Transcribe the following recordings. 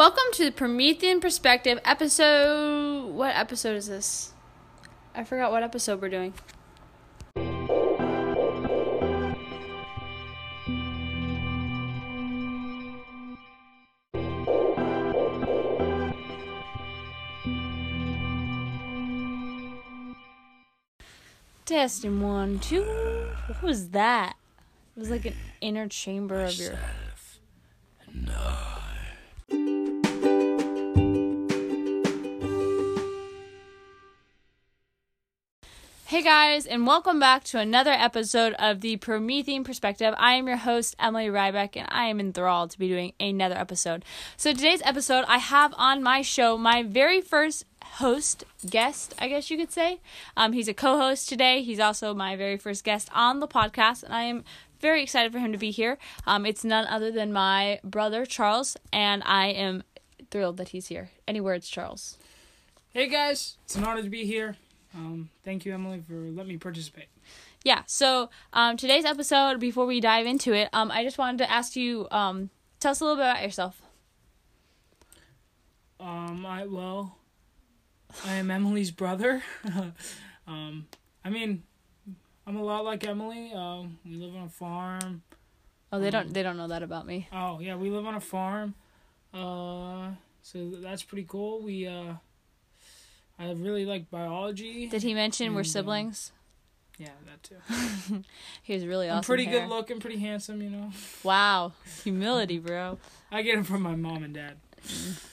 Welcome to the Promethean Perspective episode. What episode is this? I forgot what episode we're doing. Testing one, two. What was that? It was like an inner chamber of your. Hey guys, and welcome back to another episode of the Promethean Perspective. I am your host, Emily Rybeck, and I am enthralled to be doing another episode. So, today's episode, I have on my show my very first host, guest, I guess you could say. Um, he's a co host today. He's also my very first guest on the podcast, and I am very excited for him to be here. Um, it's none other than my brother, Charles, and I am thrilled that he's here. Any words, Charles? Hey guys, it's an honor to be here. Um, thank you, Emily, for letting me participate. Yeah. So um, today's episode, before we dive into it, um, I just wanted to ask you, um, tell us a little bit about yourself. Um, I well, I am Emily's brother. um, I mean, I'm a lot like Emily. Um, we live on a farm. Oh, they don't they don't know that about me. Oh yeah, we live on a farm. Uh, so that's pretty cool. We uh, I really like biology. Did he mention we're And, um, siblings? Yeah, that too. he was really awesome. I'm pretty hair. good looking, pretty handsome. You know, Wow, humility, bro. I get it from my mom and dad.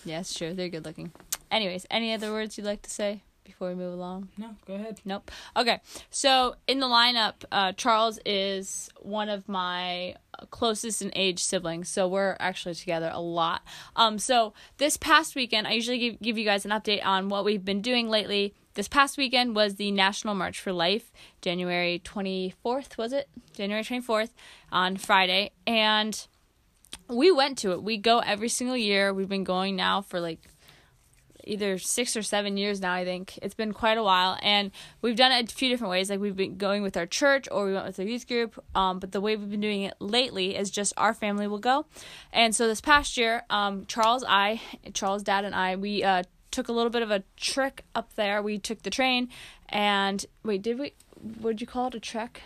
Yeah, it's true. They're good looking. Anyways, any other words you'd like to say before we move along? No, go ahead. Nope. Okay. So in the lineup, uh, Charles is one of my closest in age siblings. So we're actually together a lot. Um, so this past weekend, I usually give, give you guys an update on what we've been doing lately. This past weekend was the National March for Life, January 24th, was it? January 24th on Friday. And we went to it. We go every single year. We've been going now for like either six or seven years now, I think. It's been quite a while. And we've done it a few different ways. Like we've been going with our church or we went with our youth group. Um, but the way we've been doing it lately is just our family will go. And so this past year, um, Charles, I, Charles' dad, and I, we uh, took a little bit of a trick up there. We took the train and wait, did we? What did you call it? A trek?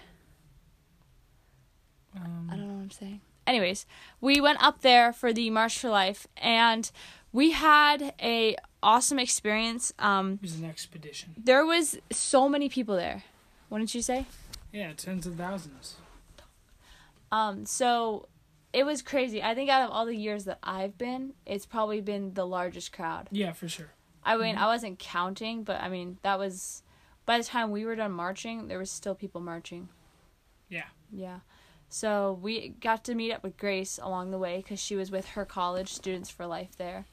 Um, I don't know what I'm saying. Anyways, we went up there for the March for Life, and we had a awesome experience. Um, it was an expedition. there was so many people there. Wouldn't you say? Yeah, tens of thousands. Um, so it was crazy. I think out of all the years that I've been, it's probably been the largest crowd. Yeah, for sure. I mean, I wasn't counting, but I mean that was by the time we were done marching, there was still people marching. Yeah. Yeah. So we got to meet up with Grace along the way because she was with her college, Students for Life there.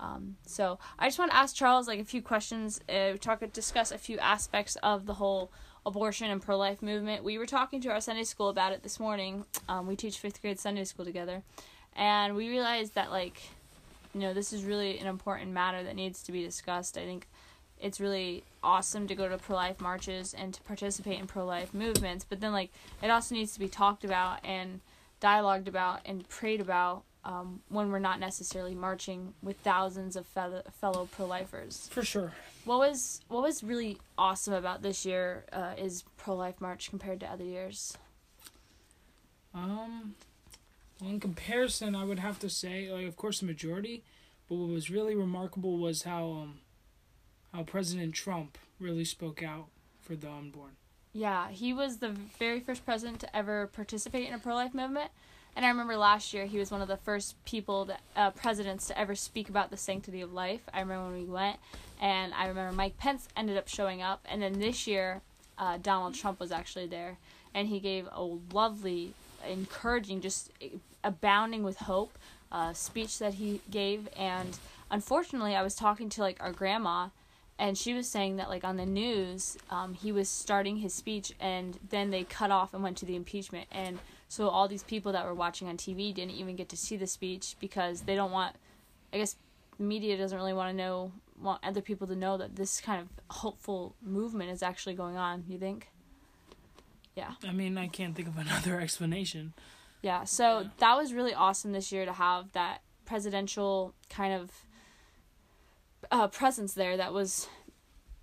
Um, so I just want to ask Charles like a few questions, uh, talk discuss a few aspects of the whole abortion and pro life movement. We were talking to our Sunday school about it this morning. Um, we teach fifth grade Sunday school together, and we realized that like, you know, this is really an important matter that needs to be discussed. I think it's really awesome to go to pro life marches and to participate in pro life movements, but then like it also needs to be talked about and dialogued about and prayed about um, when we're not necessarily marching with thousands of fellow, fellow pro lifers. For sure. What was what was really awesome about this year uh, is pro life march compared to other years. Um, in comparison, I would have to say, like, of course, the majority, but what was really remarkable was how um, how President Trump really spoke out for the unborn. Yeah, he was the very first president to ever participate in a pro life movement. And I remember last year he was one of the first people, uh, presidents, to ever speak about the sanctity of life. I remember when we went, and I remember Mike Pence ended up showing up. And then this year, uh, Donald Trump was actually there, and he gave a lovely, encouraging, just abounding with hope uh, speech that he gave. And unfortunately, I was talking to like our grandma, and she was saying that like on the news um, he was starting his speech and then they cut off and went to the impeachment and so all these people that were watching on tv didn't even get to see the speech because they don't want i guess media doesn't really want to know want other people to know that this kind of hopeful movement is actually going on you think yeah I mean, I can't think of another explanation. yeah so Yeah. that was really awesome this year to have that presidential kind of uh, presence there that was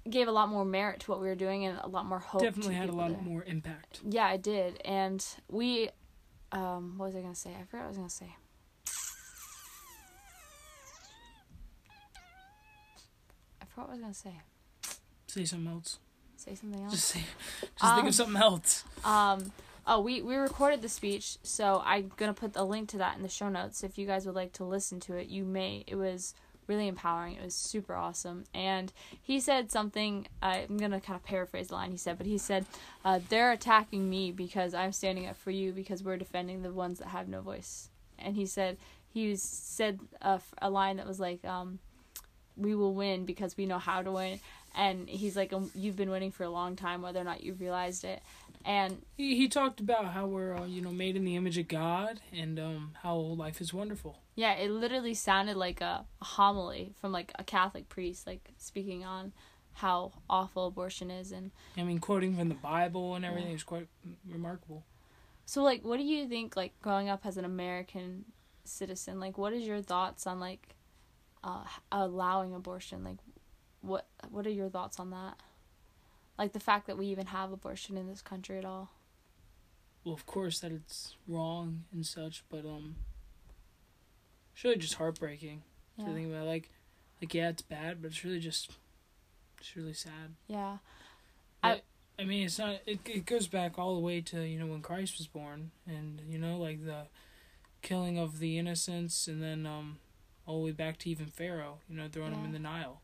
gave a lot more merit to what we were doing and a lot more hope. Definitely had a lot there. more impact. Yeah, it did, and we, um, what was I gonna say? I forgot what I was gonna say. I forgot what I was gonna say. Say something else. Say something else. Just say. Just think Um, of something else. Um, oh, we we recorded the speech, so I'm gonna put a link to that in the show notes. If you guys would like to listen to it, you may. It was really empowering. It was super awesome, and he said something. I'm gonna kind of paraphrase the line he said, but he said, uh, "They're attacking me because I'm standing up for you because we're defending the ones that have no voice." And he said he said a, a line that was like, um, "We will win because we know how to win." And he's like, um, "You've been winning for a long time, whether or not you've realized it." And He, he talked about how we're uh, you know made in the image of God and um, how life is wonderful. Yeah, it literally sounded like a, a homily from like a Catholic priest, like speaking on how awful abortion is. And I mean, quoting from the Bible and everything Yeah. is quite remarkable. so, like, what do you think, like, growing up as an American citizen, like, what is your thoughts on like uh, allowing abortion? Like, what what are your thoughts on that? Like the fact that we even have abortion in this country at all. Well, of course that it's wrong and such, but um, it's really just heartbreaking Yeah. to think about. Like, like yeah, it's bad, but it's really just, it's really sad. Yeah. I I mean, it's not. It it goes back all the way to you know when Christ was born, and you know like the killing of the innocents, and then um, all the way back to even Pharaoh. You know, throwing him in the Nile.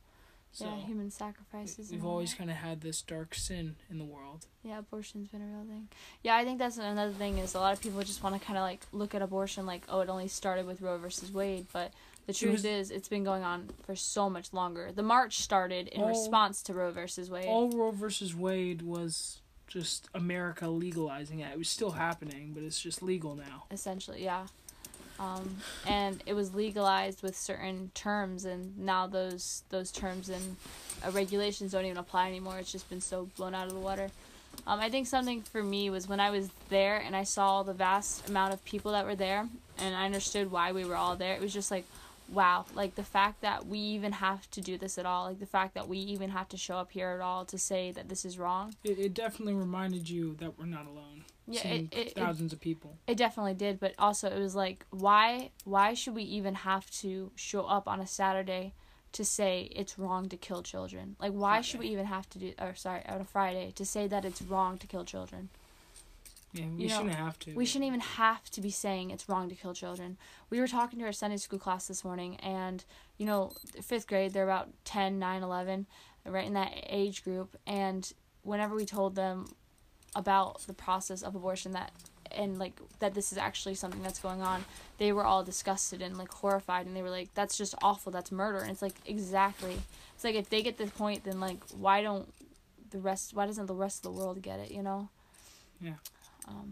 So yeah, human sacrifices. we've always kind of had this dark sin in the world. Yeah, abortion's been a real thing. Yeah, I think that's another thing is a lot of people just want to kind of like look at abortion like, oh, it only started with Roe versus Wade, but the truth was- is it's been going on for so much longer. The march started in All- response to Roe versus Wade. All Roe versus Wade was just America legalizing it. It was still happening, but it's just legal now. essentially, yeah. Um, and it was legalized with certain terms, and now those those terms and uh, regulations don't even apply anymore. It's just been so blown out of the water. Um, I think something for me was when I was there and I saw the vast amount of people that were there, and I understood why we were all there. It was just like, wow, like the fact that we even have to do this at all, like the fact that we even have to show up here at all to say that this is wrong. It, it definitely reminded you that we're not alone. Yeah, Seeing it, it, it of people. It definitely did, but also it was like why why should we even have to show up on a Saturday to say it's wrong to kill children? Like why should we even have to do or sorry, on a Friday to say that it's wrong to kill children? Yeah, we You know, shouldn't have to. We shouldn't even have to be saying it's wrong to kill children. We were talking to our Sunday school class this morning and you know, 5th grade, they're about 10, 9, 11, right in that age group and whenever we told them about the process of abortion that and like that this is actually something that's going on. They were all disgusted and like horrified and they were like that's just awful. That's murder. And it's like exactly. It's like if they get this point then like why don't the rest why doesn't the rest of the world get it you know? Yeah. um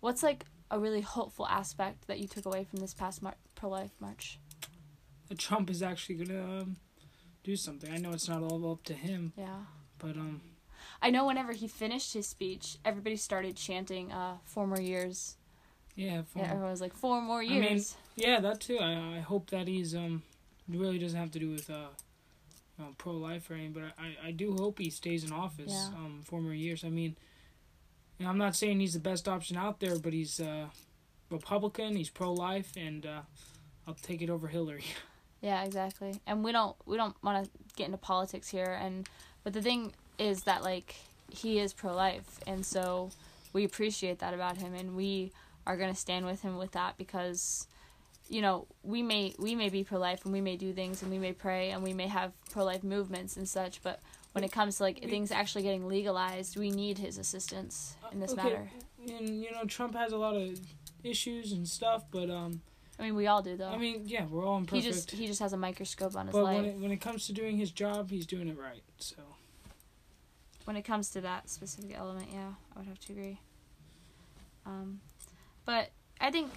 what's like a really hopeful aspect that you took away from this past mar- pro-life march? That Trump is actually gonna um, do something. I know it's not all up to him, yeah. but um, i know whenever he finished his speech everybody started chanting uh four more years yeah, for, yeah, everyone was like four more mean, years yeah, that too. I I hope that he's um, really doesn't have to do with uh, you know, pro life or anything, but I I do hope he stays in office Yeah. um for more years. I mean, you know, I'm not saying he's the best option out there, but he's uh, Republican. He's pro life, and uh, I'll take it over Hillary. Yeah, exactly. And we don't we don't want to get into politics here and but the thing is that like he is pro life and so we appreciate that about him and we are going to stand with him with that because you know, we may we may be pro life and we may do things and we may pray and we may have pro life movements and such, but when it comes to like things actually getting legalized, we need his assistance in this Okay, matter. And you know, Trump has a lot of issues and stuff, but um, I mean, we all do though. I mean, yeah, we're all imperfect. he just he just has a microscope on his but life. when it when it comes to doing his job, he's doing it right. So when it comes to that specific element, yeah, I would have to agree. Um, but I think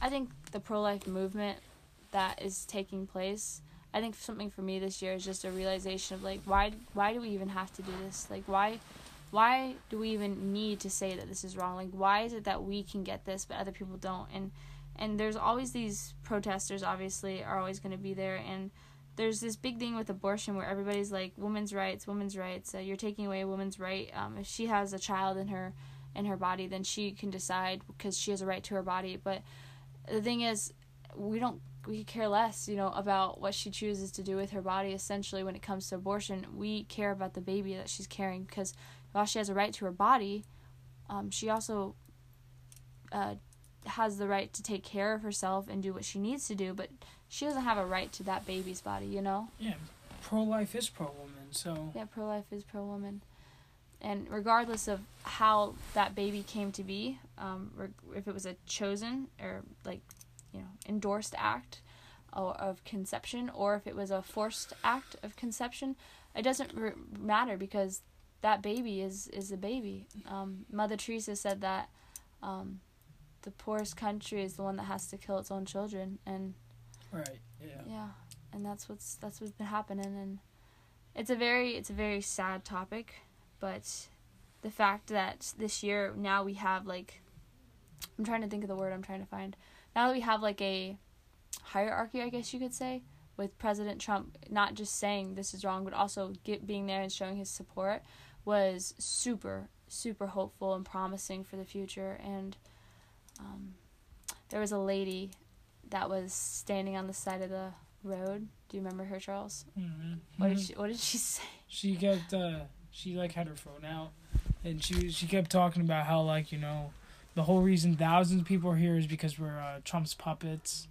I think the pro life movement that is taking place. I think something for me this year is just a realization of like why why do we even have to do this? Like why why do we even need to say that this is wrong? Like why is it that we can get this but other people don't? And and there's always these protesters obviously are always going to be there and there's this big thing with abortion where everybody's like women's rights women's rights uh, you're taking away a woman's right um, if she has a child in her in her body then she can decide because she has a right to her body. But the thing is we don't we care less you know about what she chooses to do with her body essentially when it comes to abortion. We care about the baby that she's carrying because while she has a right to her body um, she also uh, has the right to take care of herself and do what she needs to do, but she doesn't have a right to that baby's body, you know? Yeah, pro life is pro woman, so. Yeah, pro life is pro woman. And regardless of how that baby came to be, um, if it was a chosen or like, you know, endorsed act of conception, or if it was a forced act of conception, it doesn't r- matter because that baby is is a baby. Um, Mother Teresa said that um, the poorest country is the one that has to kill its own children, and right, yeah, yeah, and that's what's that's what's been happening, and it's a very it's a very sad topic, but the fact that this year now we have like I'm trying to think of the word I'm trying to find. Now that we have like a hierarchy, I guess you could say, with President Trump not just saying this is wrong, but also get, being there and showing his support was super super hopeful and promising for the future and um, there was a lady that was standing on the side of the road. Do you remember her, Charles? Mm-hmm. What did she What did she say? She kept. Uh, she like had her phone out, and she she kept talking about how like you know, the whole reason thousands of people are here is because we're uh, Trump's puppets,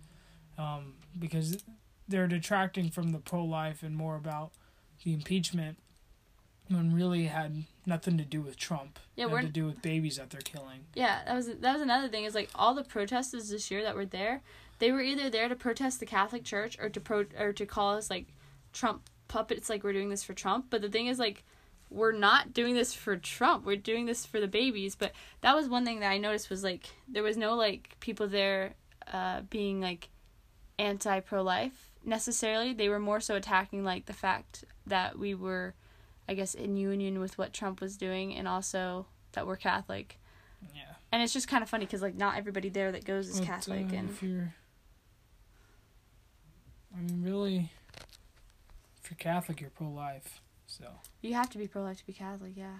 um, because they're detracting from the pro life and more about the impeachment when really had nothing to do with Trump. Yeah, we're to do with babies that they're killing. Yeah, that was that was another thing. Is like all the protesters this year that were there, they were either there to protest the Catholic Church or to pro or to call us like Trump puppets, like we're doing this for Trump. But the thing is, like, we're not doing this for Trump. We're doing this for the babies. But that was one thing that I noticed was like there was no like people there, uh, being like anti pro life necessarily. They were more so attacking like the fact that we were I guess, in union with what Trump was doing, and also that we're Catholic. Yeah. And it's just kind of funny because like not everybody there that goes is but, Catholic, uh, and if you're, I mean, really, Catholic, you're pro-life. So. you have to be pro-life to be Catholic. Yeah,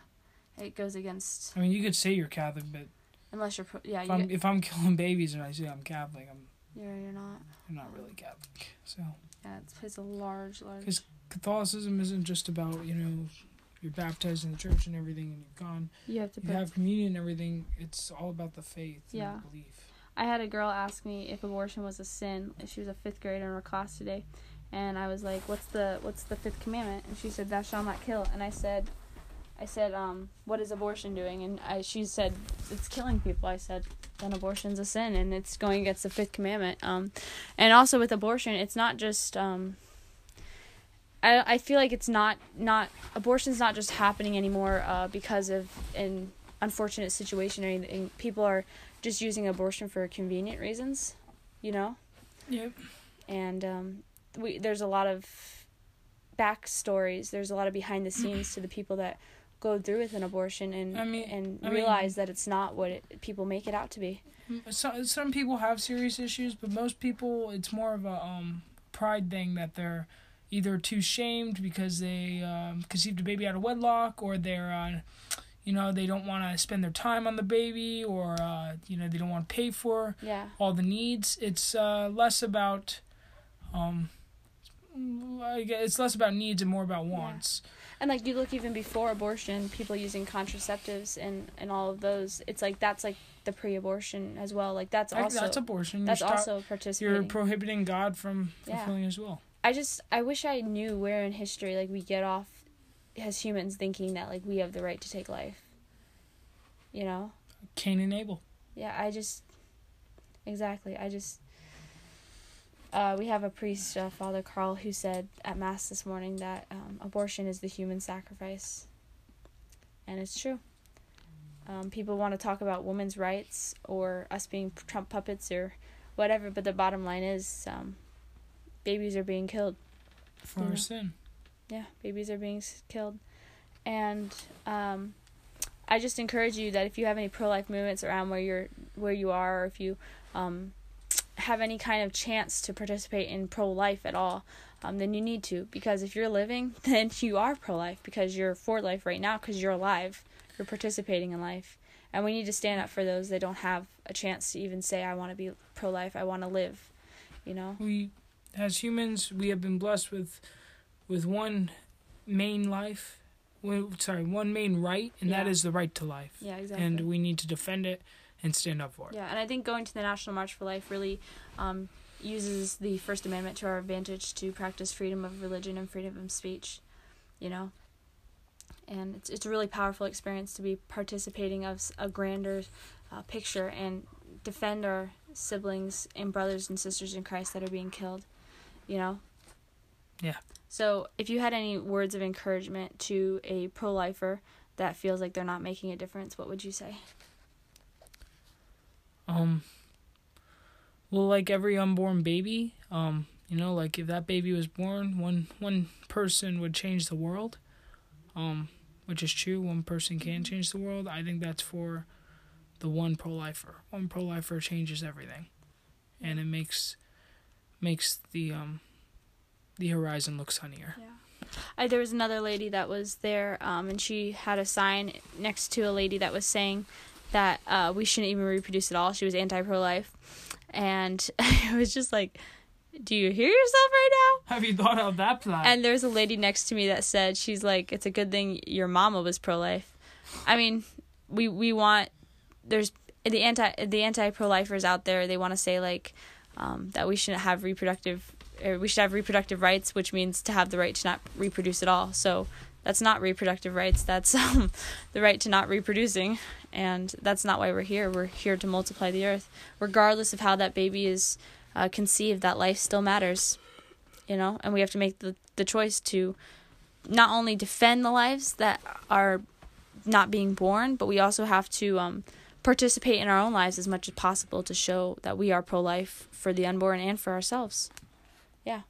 it goes against. I mean, you could say you're Catholic, but Unless you're pro, yeah, if you, I'm if I'm killing babies and I say I'm Catholic, I'm you're you're not. I'm not really Catholic. So. Yeah, it plays a large, large. Because Catholicism isn't just about you know you're baptized in the church and everything and you're gone You have to. you Put, have communion and everything it's all about the faith Yeah. and the belief I had a girl ask me if abortion was a sin. She was a fifth grader in her class today, and I was like, "What's the what's the fifth commandment?" And she said, "Thou shalt not kill." And I said, "I said, um, what is abortion doing?" And I she said, "It's killing people." I said, "Then abortion's a sin, and it's going against the fifth commandment." Um, and also with abortion, it's not just um. I, I feel like it's not not abortion's not just happening anymore uh, because of an unfortunate situation or anything. People are just using abortion for convenient reasons, you know. yep And um, we there's a lot of backstories. There's a lot of behind the scenes to the people that go through with an abortion and I mean- and I realize that it's not what it, people make it out to be. some, some people have serious issues but most people it's more of a um pride thing that they're either too shamed because they um, conceived a baby out of wedlock or they're uh, you know they don't want to spend their time on the baby or uh, you know they don't want to pay for Yeah. all the needs. It's uh, less about, um, it's less about needs and more about wants. And like you look even before abortion, people using contraceptives and and all of those. It's like that's like the pre-abortion as well. Like that's also that's abortion. that's you're, stop- also participating. you're prohibiting God from Yeah. fulfilling His will. I just I wish I knew where in history like we get off as humans thinking that like we have the right to take life. You know? Cain and Abel. Yeah, I just exactly. I just uh, we have a priest, uh, Father Carl, who said at mass this morning that um, abortion is the human sacrifice, and it's true. Um, people want to talk about women's rights or us being Trump puppets or whatever, but the bottom line is um, babies are being killed. For our sin. Yeah, babies are being killed. And um, I just encourage you that if you have any pro life movements around where you're where you are, or if you um, have any kind of chance to participate in pro life at all, um, then you need to. Because if you're living, then you are pro life because you're for life right now because you're alive. You're participating in life. And we need to stand up for those that don't have a chance to even say, I want to be pro life, I want to live. You know? We, as humans, we have been blessed with, with one main life. Well, sorry, one main right, and that Yeah. is the right to life. Yeah, exactly. And we need to defend it and stand up for it. Yeah, and I think going to the National March for Life really um, uses the First Amendment to our advantage to practice freedom of religion and freedom of speech, you know. And it's it's a really powerful experience to be participating of a grander uh, picture and defend our siblings and brothers and sisters in Christ that are being killed, you know. Yeah. So, if you had any words of encouragement to a pro-lifer that feels like they're not making a difference, what would you say? Um. Well, like every unborn baby, um, you know, like if that baby was born, one one person would change the world. Um, which is true. One person can change the world. I think that's for the one pro lifer. One pro lifer changes everything, and it makes makes the um the horizon look sunnier. I, there was another lady that was there, um, and she had a sign next to a lady that was saying that uh, we shouldn't even reproduce at all. She was anti pro life, and it was just like, "Do you hear yourself right now?" Have you thought of that plan? And there's a lady next to me that said, "She's like, it's a good thing your mama was pro life." I mean, we we want there's the anti the anti pro lifers out there. They want to say like um, that we shouldn't have reproductive or we should have reproductive rights, which means to have the right to not reproduce at all. So that's not reproductive rights. That's um, the right to not reproducing, and that's not why we're here. We're here to multiply the earth, regardless of how that baby is uh, conceived. That life still matters, you know, and we have to make the the choice to not only defend the lives that are not being born, but we also have to um, participate in our own lives as much as possible to show that we are pro life for the unborn and for ourselves. Yeah.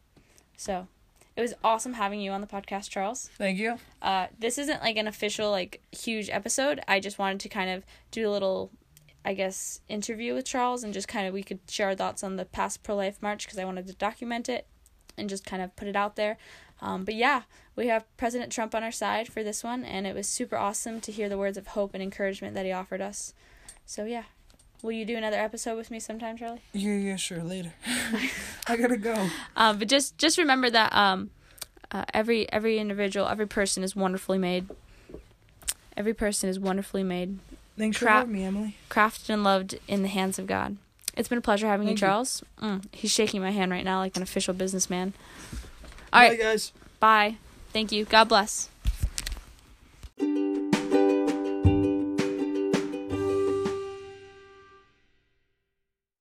So it was awesome having you on the podcast, Charles. Thank you. Uh, this isn't like an official, like, huge episode. I just wanted to kind of do a little, I guess, interview with Charles and just kind of we could share our thoughts on the past pro life march because I wanted to document it and just kind of put it out there. Um, but yeah, we have President Trump on our side for this one, and it was super awesome to hear the words of hope and encouragement that he offered us. So yeah. Will you do another episode with me sometime, Charlie? Yeah, yeah, sure. Later. I gotta go. Um, but just just remember that um, uh, every every individual, every person is wonderfully made. Every person is wonderfully made, Thanks for having me, Emily. crafted and loved in the hands of God. It's been a pleasure having Thank you, you. Charles. Mm, he's shaking my hand right now like an official businessman. All right, guys. bye. Thank you. God bless.